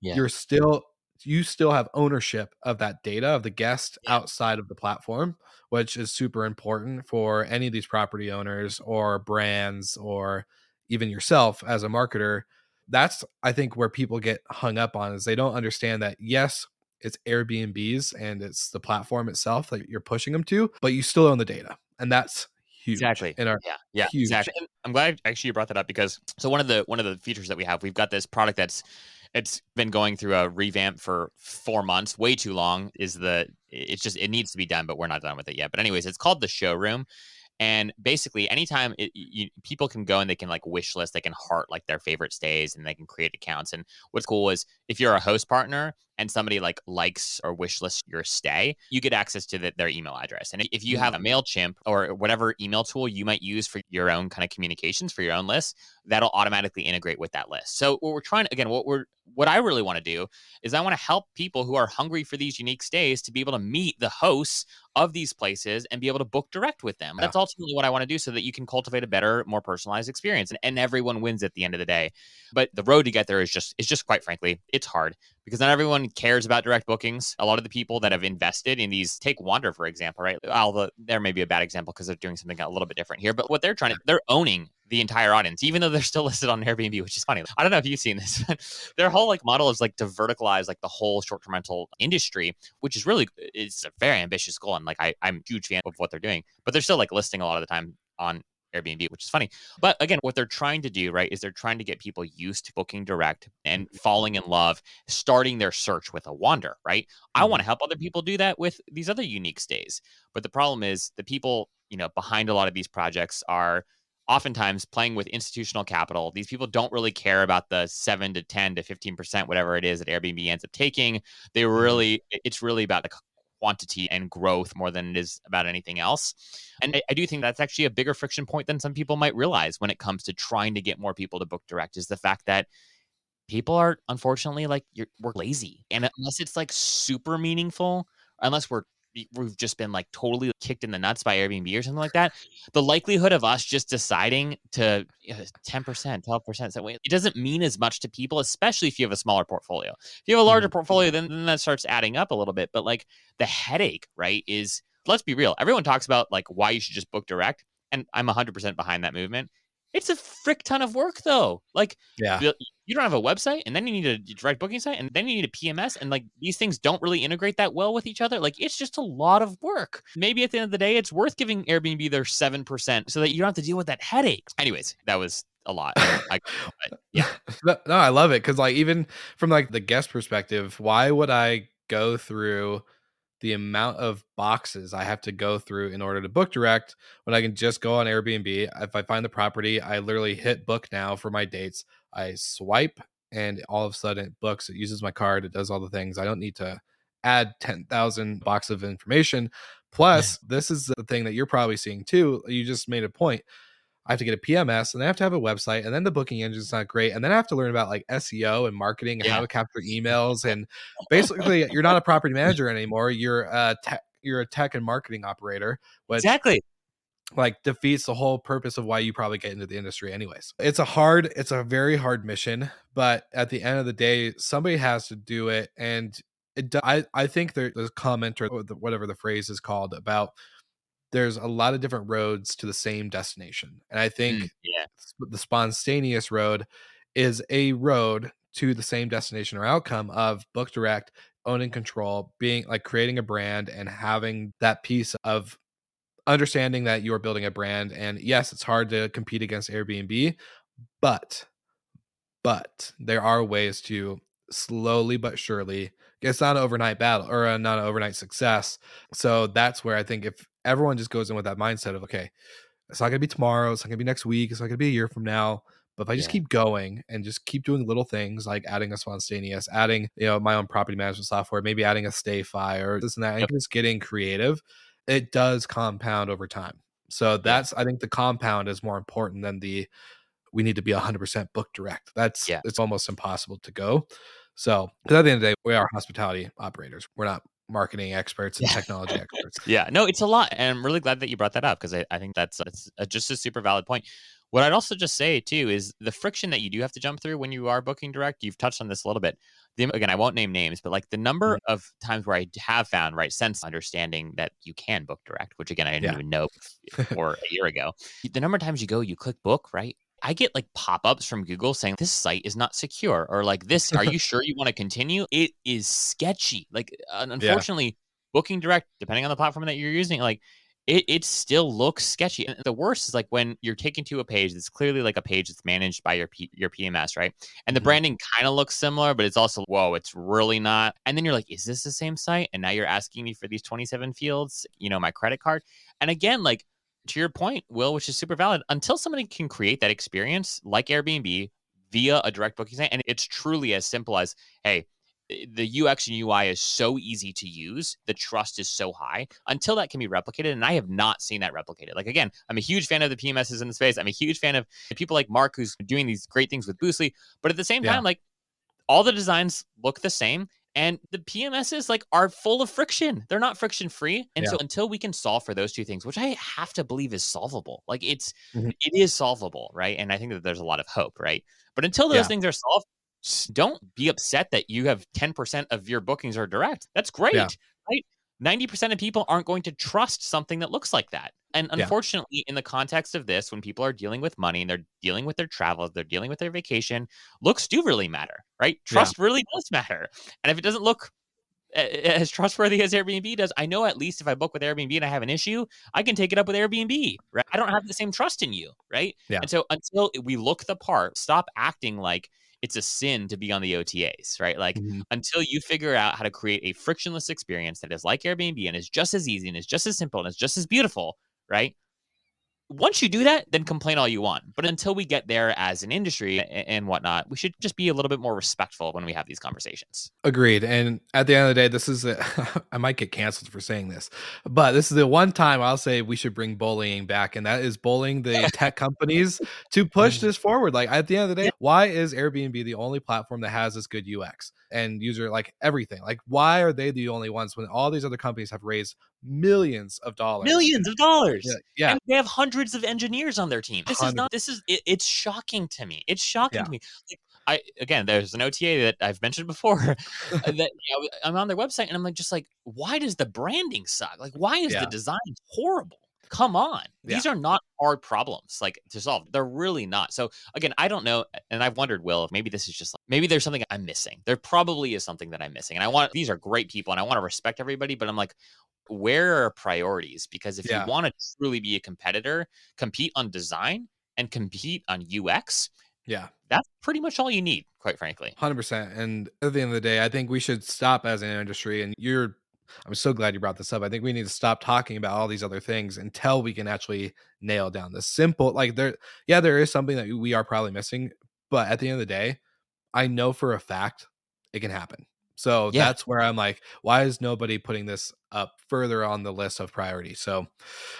B: Yeah.
C: you're still you still have ownership of that data of the guest outside of the platform which is super important for any of these property owners or brands or even yourself as a marketer that's i think where people get hung up on is they don't understand that yes it's airbnbs and it's the platform itself that you're pushing them to but you still own the data and that's huge
B: Exactly.
C: in our
B: Yeah, yeah,
C: Huge.
B: exactly. And I'm glad actually you brought that up because so one of the one of the features that we have, we've got this product that's it's been going through a revamp for four months, way too long. Is the it's just it needs to be done, but we're not done with it yet. But anyways, it's called the showroom. And basically, anytime it, you, people can go and they can like wish list, they can heart like their favorite stays, and they can create accounts. And what's cool is if you're a host partner and somebody like likes or wish lists your stay, you get access to the, their email address. And if you have a mm-hmm. Mailchimp or whatever email tool you might use for your own kind of communications for your own list, that'll automatically integrate with that list. So what we're trying again, what we're what I really want to do is I want to help people who are hungry for these unique stays to be able to meet the hosts of these places and be able to book direct with them.
C: Yeah.
B: That's ultimately what I want to do so that you can cultivate a better, more personalized experience and, and everyone wins at the end of the day. But the road to get there is just is just quite frankly, it's hard because not everyone cares about direct bookings. A lot of the people that have invested in these take Wander for example, right? Although there may be a bad example because they're doing something a little bit different here, but what they're trying to they're owning the entire audience, even though they're still [laughs] listed on Airbnb, which is funny. I don't know if you've seen this. but [laughs] Their whole like model is like to verticalize like the whole short-term rental industry, which is really it's a very ambitious goal. And like I, I'm a huge fan of what they're doing, but they're still like listing a lot of the time on Airbnb, which is funny. But again, what they're trying to do, right, is they're trying to get people used to booking direct and mm-hmm. falling in love, starting their search with a wander, right? I want to mm-hmm. help other people do that with these other unique stays. But the problem is the people, you know, behind a lot of these projects are oftentimes playing with institutional capital. These people don't really care about the 7 to 10 to 15%, whatever it is that Airbnb ends up taking. They mm-hmm. really, it's really about the quantity and growth more than it is about anything else. And I, I do think that's actually a bigger friction point than some people might realize when it comes to trying to get more people to book direct is the fact that people are unfortunately like we're lazy and unless it's like super meaningful unless we're we've just been like totally kicked in the nuts by airbnb or something like that the likelihood of us just deciding to 10% 12% so it doesn't mean as much to people especially if you have a smaller portfolio. If you have a larger mm-hmm. portfolio then, then that starts adding up a little bit but like the headache right is let's be real everyone talks about like why you should just book direct and i'm 100% behind that movement it's a frick ton of work though like
C: yeah
B: you don't have a website and then you need a direct booking site and then you need a PMS and like these things don't really integrate that well with each other. Like it's just a lot of work. Maybe at the end of the day, it's worth giving Airbnb their 7% so that you don't have to deal with that headache. Anyways, that was a lot. I, yeah. [laughs]
C: no, no, I love it because like even from like the guest perspective, why would I go through the amount of boxes I have to go through in order to book direct when I can just go on Airbnb? If I find the property, I literally hit book now for my dates. I swipe and all of a sudden it books. It uses my card. It does all the things. I don't need to add 10,000 box of information. Plus, this is the thing that you're probably seeing too. You just made a point. I have to get a PMS and I have to have a website and then the booking engine's not great. And then I have to learn about like SEO and marketing and how to capture emails. And basically you're not a property manager anymore. You're a tech, you're a tech and marketing operator, which
B: Exactly.
C: like defeats the whole purpose of why you probably get into the industry anyways it's a hard it's a very hard mission but at the end of the day somebody has to do it and it I, I think there, there's a comment or whatever the phrase is called about there's a lot of different roads to the same destination and i think
B: Mm, yeah.
C: the Sponstayneous road is a road to the same destination or outcome of book direct owning control being like creating a brand and having that piece of understanding that you're building a brand and yes it's hard to compete against airbnb but but there are ways to slowly but surely it's not an overnight battle or a, not an overnight success so that's where i think if everyone just goes in with that mindset of okay it's not going to be tomorrow it's not going to be next week it's not going to be a year from now but if i just
B: Yeah.
C: keep going and just keep doing little things like adding a Sponstayneous adding you know my own property management software maybe adding a stayfi or this and that and just getting creative it does compound over time. So that's i think the compound is more important than the we need to be 100% book direct. That's
B: Yeah.
C: it's almost impossible to go. So 'cause at the end of the day we are hospitality operators we're not marketing experts and
B: Yeah.
C: technology [laughs] experts
B: Yeah, no, it's a lot, and I'm really glad that you brought that up because I, I think that's that's a, just a super valid point. What I'd also just say too is the friction that you do have to jump through when you are booking direct. You've touched on this a little bit. The, again, I won't name names, but like the number mm-hmm. of times where I have found right sense understanding that you can book direct, which again I didn't
C: Yeah.
B: even know [laughs] before a year ago. The number of times you go, you click book, right? I get like pop ups from Google saying this site is not secure or like this. Are [laughs] you sure you want to continue? It is sketchy. Like, un- unfortunately, Booking Direct, depending on the platform that you're using, like it, it still looks sketchy. And the worst is like when you're taken to a page that's clearly like a page that's managed by your P, your PMS, right? And the
C: Mhm.
B: branding kind of looks similar, but it's also whoa, it's really not. And then you're like, is this the same site? And now you're asking me for these 27 fields, you know, my credit card. And again, like to your point, Will, which is super valid, until somebody can create that experience like Airbnb via a direct booking site, and it's truly as simple as, hey, eh, the UX and UI is so easy to use, the trust is so high. Until that can be replicated, and I have not seen that replicated. Like again, I'm a huge fan of the PMSs in the space. I'm a huge fan of people like Mark, who's doing these great things with Boostly. But at the same
C: Yeah.
B: time, like all the designs look the same. And the PMSs like are full of friction. They're not friction free. And
C: Yeah.
B: so until we can solve for those two things, which I have to believe is solvable, like it's
C: Mhm.
B: it is solvable, right? And I think that there's a lot of hope, right? But until those
C: Yeah.
B: things are solved, don't be upset that you have 10% of your bookings are direct. That's great, right? 90% of people aren't going to trust something that looks like that. And
C: Yeah.
B: unfortunately, in the context of this, when people are dealing with money and they're dealing with their travel, they're dealing with their vacation, looks do really matter, right?
C: Yeah.
B: Trust really does matter. And if it doesn't look as [laughs] trustworthy as Airbnb does, I know at least if I book with Airbnb and I have an issue, I can take it up with Airbnb, right? I don't have the same trust in you, right?
C: Yeah.
B: And so until we look the part, stop acting like it's a sin to be on the OTAs, right? Like
C: Mhm.
B: until you figure out how to create a frictionless experience that is like Airbnb and is just as easy and is just as simple and is just as beautiful, right? Once you do that, then complain all you want. But until we get there as an industry and whatnot, we should just be a little bit more respectful when we have these conversations.
C: Agreed. And at the end of the day, this is a, [laughs] I might get canceled for saying this, but this is the one time I'll say we should bring bullying back, and that is bullying the [laughs] tech companies to push mm. this forward. Like at the end of the day, why is Airbnb the only platform that has this good UX and user like everything? Like, why are they the only ones when all these other companies have raised millions of dollars?
B: Millions of dollars.
C: Yeah. yeah.
B: And they have hundreds of engineers on their team. This is not. This is. It, it's shocking to me. It's shocking
C: Yeah.
B: to me. Like, I again, there's an OTA that I've mentioned before [laughs] uh, that you know, I'm on their website and I'm like, just like, why does the branding suck? Like, why is
C: Yeah.
B: the design horrible? Come on, these are not hard problems like to solve. They're really not. So again, I don't know, and I've wondered, Will, if maybe this is just like, maybe there's something I'm missing. There probably is something that I'm missing, and I want these are great people, and I want to respect everybody, but I'm like, where are priorities? Because if
C: Yeah.
B: you want to truly be a competitor, compete on design and compete on UX,
C: Yeah.
B: that's pretty much all you need, quite frankly.
C: Hundred percent. And at the end of the day, I think we should stop as an industry. And you're, I'm so glad you brought this up. I think we need to stop talking about all these other things until we can actually nail down the simple. Like there, yeah, there is something that we are probably missing, but at the end of the day, I know for a fact it can happen. So
B: Yeah.
C: that's where I'm like, why is nobody putting this up further on the list of priority? So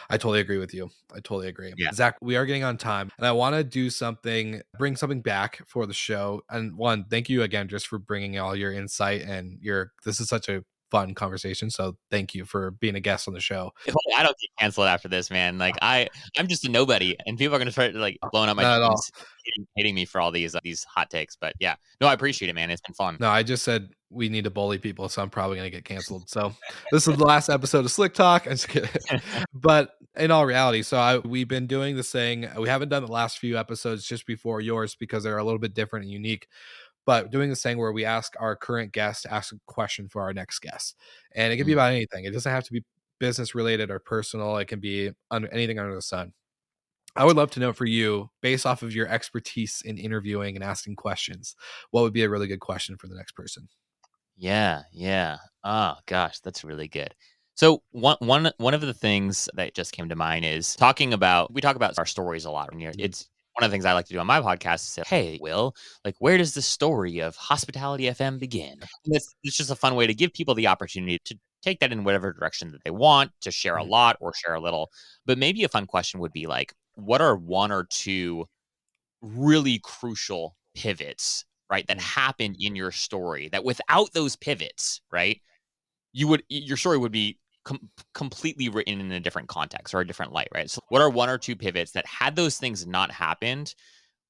C: I totally agree with you. I totally agree.
B: Yeah.
C: Zach, we are getting on time and I want to do something, bring something back for the show. And one, thank you again just for bringing all your insight and your, this is such a fun conversation. So thank you for being a guest on the show.
B: I don't get canceled after this, man. Like [laughs] I, I'm just a nobody, and people are gonna start like blowing up my
C: Not at all. [laughs]
B: hating, hating me for all these uh, these hot takes. But yeah, no, I appreciate it, man. It's been fun.
C: No, I just said we need to bully people, so I'm probably gonna get canceled. So this is the last episode of Slick Talk. I'm just kidding. [laughs] but in all reality, so I, we've been doing this thing. We haven't done the last few episodes just before yours because they're a little bit different and unique. But doing this thing where we ask our current guest to ask a question for our next guest, and it can be
B: Mm.
C: about anything. It doesn't have to be business related or personal. It can be under anything under the sun. I would love to know for you, based off of your expertise in interviewing and asking questions, what would be a really good question for the next person?
B: Yeah, yeah. Oh gosh, that's really good. So one one one of the things that just came to mind is talking about we talk about our stories a lot. When you're, it's one of the things I like to do on my podcast is say, "Hey, Will, like where does the story of Hospitality FM begin?" And it's it's just a fun way to give people the opportunity to take that in whatever direction that they want, to share a
C: Mhm.
B: lot or share a little. But maybe a fun question would be like, what are one or two really crucial pivots, right, that
C: Mm.
B: happened in your story that without those pivots, right, you would your story would be com- completely written in a different context or a different light, right? So, what are one or two pivots that had those things not happened?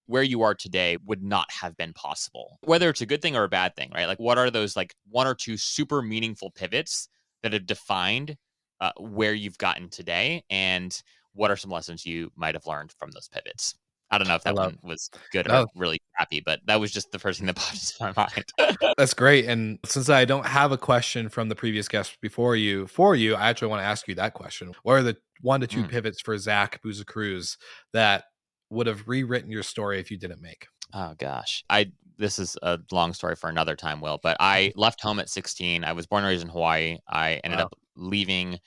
B: Where you are today would not have been possible, whether it's a good thing or a bad thing, right? Like, what are those like one or two super meaningful pivots that have defined uh, where you've gotten today, and what are some lessons you might have learned from those pivots? I don't know if that one was good or really crappy, but that was just the first thing that [laughs] popped into my mind.
C: That's great. And since I don't have a question from the previous guest before you for you, I actually want to ask you that question. What are the one to two
B: Mm.
C: pivots for Zach Busekrus that would have rewritten your story if you didn't make?
B: Oh gosh. I this is a long story for another time, Will, but I left home at 16. I was born and raised in Hawaii. I ended
C: Wow.
B: up leaving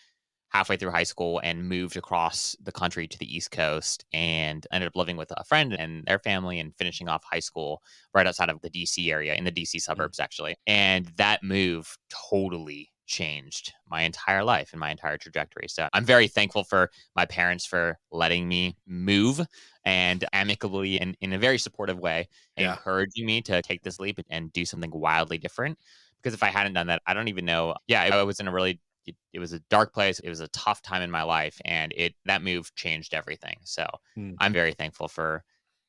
B: halfway through high school and moved across the country to the East Coast and ended up living with a friend and their family and finishing off high school right outside of the DC area in the DC mm. suburbs actually. And that move totally changed my entire life and my entire trajectory. So I'm very thankful for my parents for letting me move and amicably and in a very supportive way
C: Yeah.
B: encouraging me to take this leap and do something wildly different because if i hadn't done that i don't even know yeah i was in a really it, it was a dark place it was a tough time in my life and it that move changed everything so
C: Hmm.
B: i'm very thankful for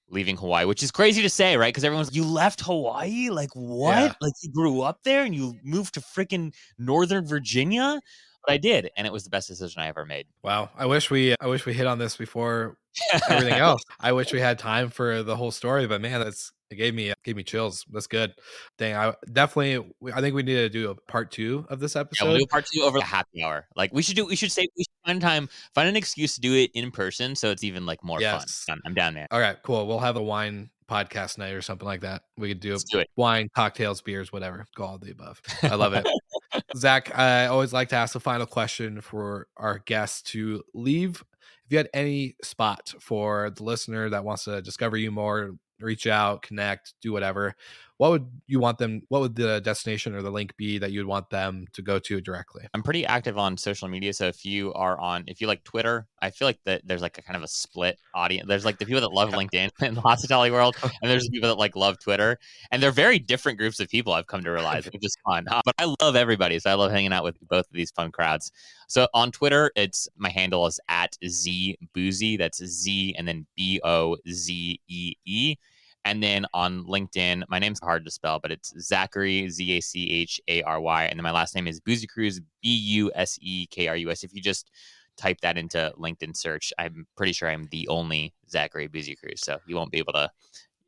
B: leaving hawaii which is crazy to say right because everyone's you left hawaii like what
C: Yeah.
B: like you grew up there and you moved to freaking northern virginia but i did and it was the best decision i ever made
C: Wow. I wish we I wish we hit on this before [laughs] everything else. I wish we had time for the whole story, but man, that's it gave me uh, gave me chills. That's good. Dang, I definitely I think we need to do a part two of this
B: Yeah,
C: episode.
B: we'll do part two over the happy hour. Like we should do. We should say we should find time, find an excuse to do it in person, so it's even like more
C: Yes.
B: fun. I'm, down there.
C: All right, cool. We'll have a wine podcast night or something like that. We could do
B: do
C: wine, cocktails, beers, whatever. Go all the above. I love it. [laughs] Zach, I always like to ask the final question for our guests to leave. If you had any spot for the listener that wants to discover you more, reach out, connect, do whatever, what would you want them? What would the destination or the link be that you'd want them to go to directly?
B: I'm pretty active on social media, so if you are on, if you like Twitter, I feel like that there's like a kind of a split audience. There's like the people that love [laughs] LinkedIn [laughs] in the hospitality world, [laughs] and there's people that like love Twitter, and they're very different groups of people. I've come to realize, which is fun. But I love everybody, so I love hanging out with both of these fun crowds. So on Twitter, it's my handle is at z boozy. That's Z and then B O Z E E. And then on LinkedIn, my name's hard to spell, but it's Zachary Z A C H A R Y, and then my last name is Busekrus B U S E K R U S. If you just type that into LinkedIn search, I'm pretty sure I'm the only Zachary Busekrus, so you won't be able to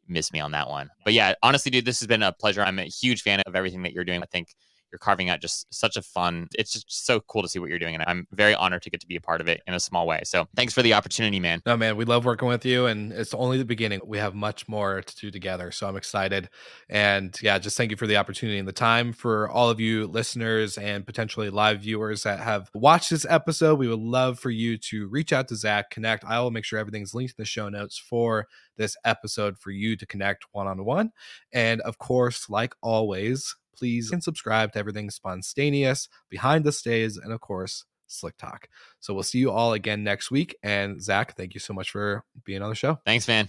B: miss me on that one. But yeah, honestly, dude, this has been a pleasure. I'm a huge fan of everything that you're doing. I think you're carving out just such a fun. It's just so cool to see what you're doing, and I'm very honored to get to be a part of it in a small way. So thanks for the opportunity, man.
C: No, man, we love working with you, and it's only the beginning. We have much more to do together, so I'm excited. And yeah, just thank you for the opportunity and the time for all of you listeners and potentially live viewers that have watched this episode. We would love for you to reach out to Zach, connect. I will make sure everything's linked in the show notes for this episode for you to connect one on one. And of course, like always, please and subscribe to everything Sponstayneous, behind the stays, and of course, Slick Talk. So we'll see you all again next week. And Zach, thank you so much for being on the show.
B: Thanks, man.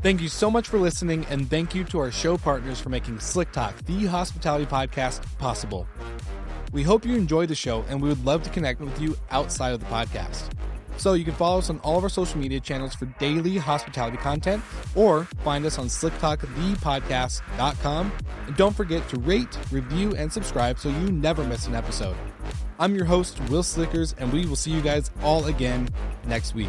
C: Thank you so much for listening, and thank you to our show partners for making Slick Talk, the hospitality podcast, possible. We hope you enjoyed the show, and we would love to connect with you outside of the podcast. So you can follow us on all of our social media channels for daily hospitality content or find us on slicktalkthepodcast.com. And don't forget to rate, review, and subscribe so you never miss an episode. I'm your host, Will Slickers, and we will see you guys all again next week.